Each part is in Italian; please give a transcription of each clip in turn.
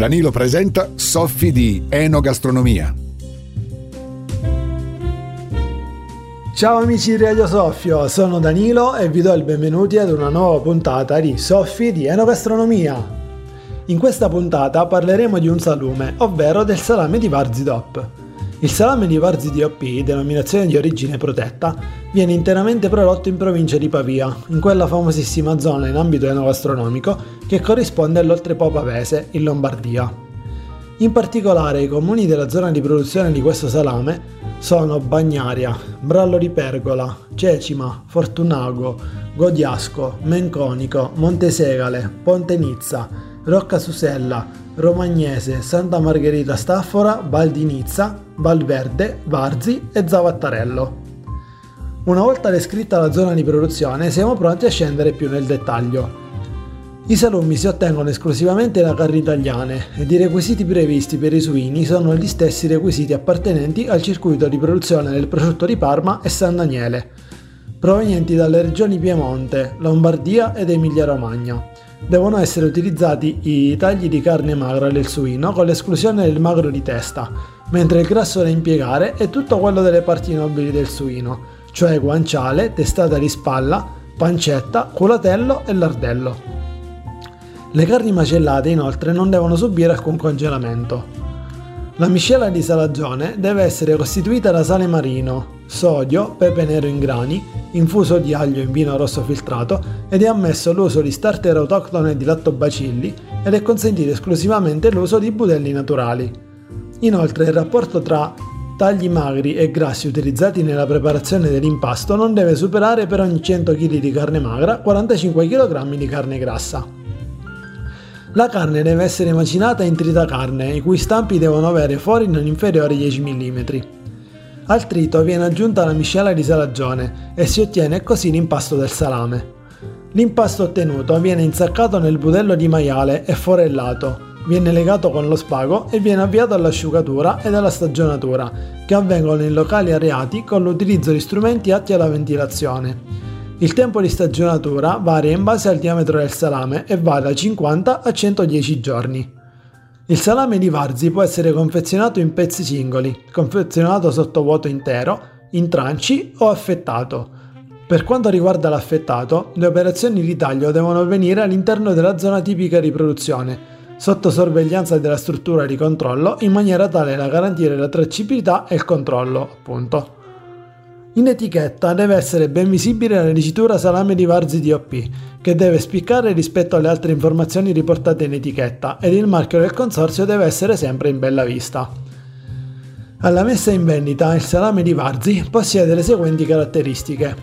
Danilo presenta Soffi di Enogastronomia. Ciao amici di Radio Soffio, sono Danilo e vi do il benvenuti ad una nuova puntata di Soffi di Enogastronomia. In questa puntata parleremo di un salume, ovvero del salame di Varzi DOP. Il salame di Varzi DOP, denominazione di origine protetta, viene interamente prodotto in provincia di Pavia, in quella famosissima zona in ambito enogastronomico che corrisponde all'Oltrepo Pavese, in Lombardia. In particolare i comuni della zona di produzione di questo salame sono Bagnaria, Brallo di Pergola, Cecima, Fortunago, Godiasco, Menconico, Montesegale, Ponte Nizza, Rocca Susella, Romagnese, Santa Margherita Staffora, Val di Nizza, Valverde, Varzi e Zavattarello. Una volta descritta la zona di produzione siamo pronti a scendere più nel dettaglio. I salumi si ottengono esclusivamente da carni italiane ed i requisiti previsti per i suini sono gli stessi requisiti appartenenti al circuito di produzione del prosciutto di Parma e San Daniele, provenienti dalle regioni Piemonte, Lombardia ed Emilia-Romagna. Devono essere utilizzati i tagli di carne magra del suino con l'esclusione del magro di testa, mentre il grasso da impiegare è tutto quello delle parti nobili del suino, cioè guanciale, testata di spalla, pancetta, culatello e lardello. Le carni macellate inoltre non devono subire alcun congelamento. La miscela di salagione deve essere costituita da sale marino, sodio, pepe nero in grani, infuso di aglio in vino rosso filtrato ed è ammesso l'uso di starter autoctone di lattobacilli ed è consentito esclusivamente l'uso di budelli naturali. Inoltre il rapporto tra tagli magri e grassi utilizzati nella preparazione dell'impasto non deve superare per ogni 100 kg di carne magra 45 kg di carne grassa. La carne deve essere macinata in tritacarne, i cui stampi devono avere fori non inferiori ai 10 mm. Al trito viene aggiunta la miscela di salagione e si ottiene così l'impasto del salame. L'impasto ottenuto viene insaccato nel budello di maiale e forellato, viene legato con lo spago e viene avviato all'asciugatura ed alla stagionatura, che avvengono in locali areati con l'utilizzo di strumenti atti alla ventilazione. Il tempo di stagionatura varia in base al diametro del salame e va da 50 a 110 giorni. Il salame di Varzi può essere confezionato in pezzi singoli, confezionato sotto vuoto intero, in tranci o affettato. Per quanto riguarda l'affettato, le operazioni di taglio devono avvenire all'interno della zona tipica di produzione, sotto sorveglianza della struttura di controllo in maniera tale da garantire la tracciabilità e il controllo, appunto. In etichetta deve essere ben visibile la dicitura salame di Varzi DOP, che deve spiccare rispetto alle altre informazioni riportate in etichetta ed il marchio del consorzio deve essere sempre in bella vista. Alla messa in vendita il salame di Varzi possiede le seguenti caratteristiche.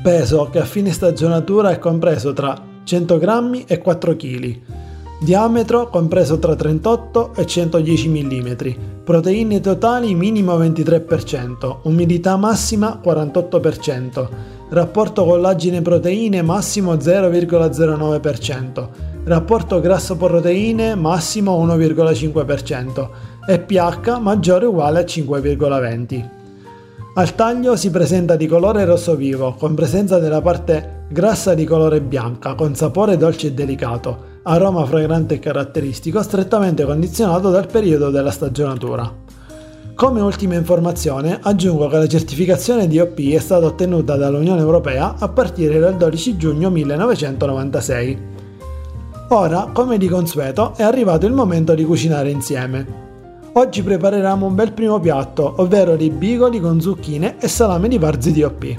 Peso che a fine stagionatura è compreso tra 100 g e 4 kg Diametro compreso tra 38 e 110 mm. Proteine totali minimo 23%. Umidità massima 48%. Rapporto collagine-proteine massimo 0,09%. Rapporto grasso-proteine massimo 1,5%. E pH maggiore o uguale a 5,20. Al taglio si presenta di colore rosso vivo, con presenza della parte grassa di colore bianca, con sapore dolce e delicato aroma fragrante e caratteristico strettamente condizionato dal periodo della stagionatura. Come ultima informazione aggiungo che la certificazione DOP è stata ottenuta dall'Unione Europea a partire dal 12 giugno 1996. Ora, come di consueto, è arrivato il momento di cucinare insieme. Oggi prepareremo un bel primo piatto, ovvero di bigoli con zucchine e salame di Varzi DOP.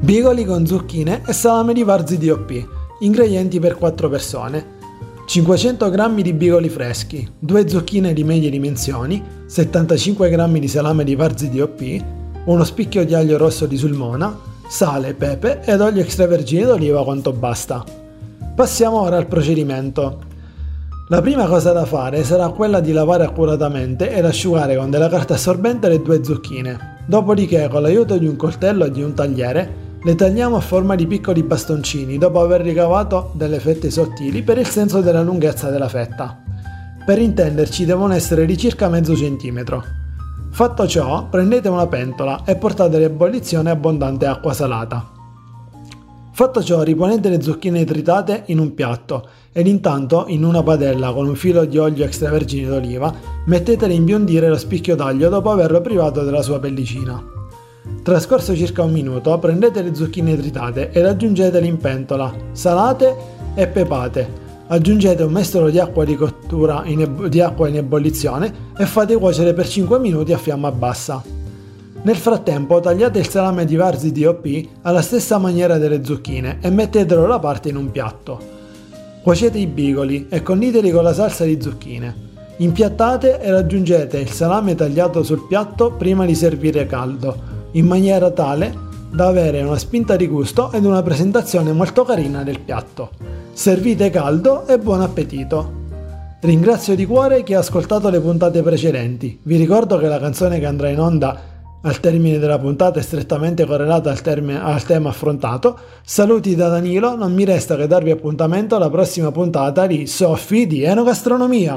Bigoli con zucchine e salame di Varzi DOP Ingredienti per 4 persone. 500 g di bigoli freschi, 2 zucchine di medie dimensioni, 75 g di salame di Varzi DOP, uno spicchio di aglio rosso di sulmona, sale, pepe ed olio extravergine d'oliva quanto basta. Passiamo ora al procedimento. La prima cosa da fare sarà quella di lavare accuratamente ed asciugare con della carta assorbente le due zucchine. Dopodiché, con l'aiuto di un coltello e di un tagliere, le tagliamo a forma di piccoli bastoncini dopo aver ricavato delle fette sottili per il senso della lunghezza della fetta. Per intenderci devono essere di circa mezzo centimetro. Fatto ciò, prendete una pentola e portate all'ebollizione abbondante acqua salata. Fatto ciò, riponete le zucchine tritate in un piatto ed intanto, in una padella con un filo di olio extravergine d'oliva, mettetele a imbiondire lo spicchio d'aglio dopo averlo privato della sua pellicina. Trascorso circa un minuto, prendete le zucchine tritate ed aggiungetele in pentola, salate e pepate. Aggiungete un mestolo di acqua di cottura in, di acqua in ebollizione e fate cuocere per 5 minuti a fiamma bassa. Nel frattempo tagliate il salame di Varzi DOP alla stessa maniera delle zucchine e mettetelo da parte in un piatto. Cuocete i bigoli e conditeli con la salsa di zucchine. Impiattate e raggiungete il salame tagliato sul piatto prima di servire caldo, in maniera tale da avere una spinta di gusto ed una presentazione molto carina del piatto. Servite caldo e buon appetito! Ringrazio di cuore chi ha ascoltato le puntate precedenti. Vi ricordo che la canzone che andrà in onda al termine della puntata è strettamente correlata al, termine, al, tema affrontato. Saluti da Danilo, non mi resta che darvi appuntamento alla prossima puntata di Soffi di Enogastronomia.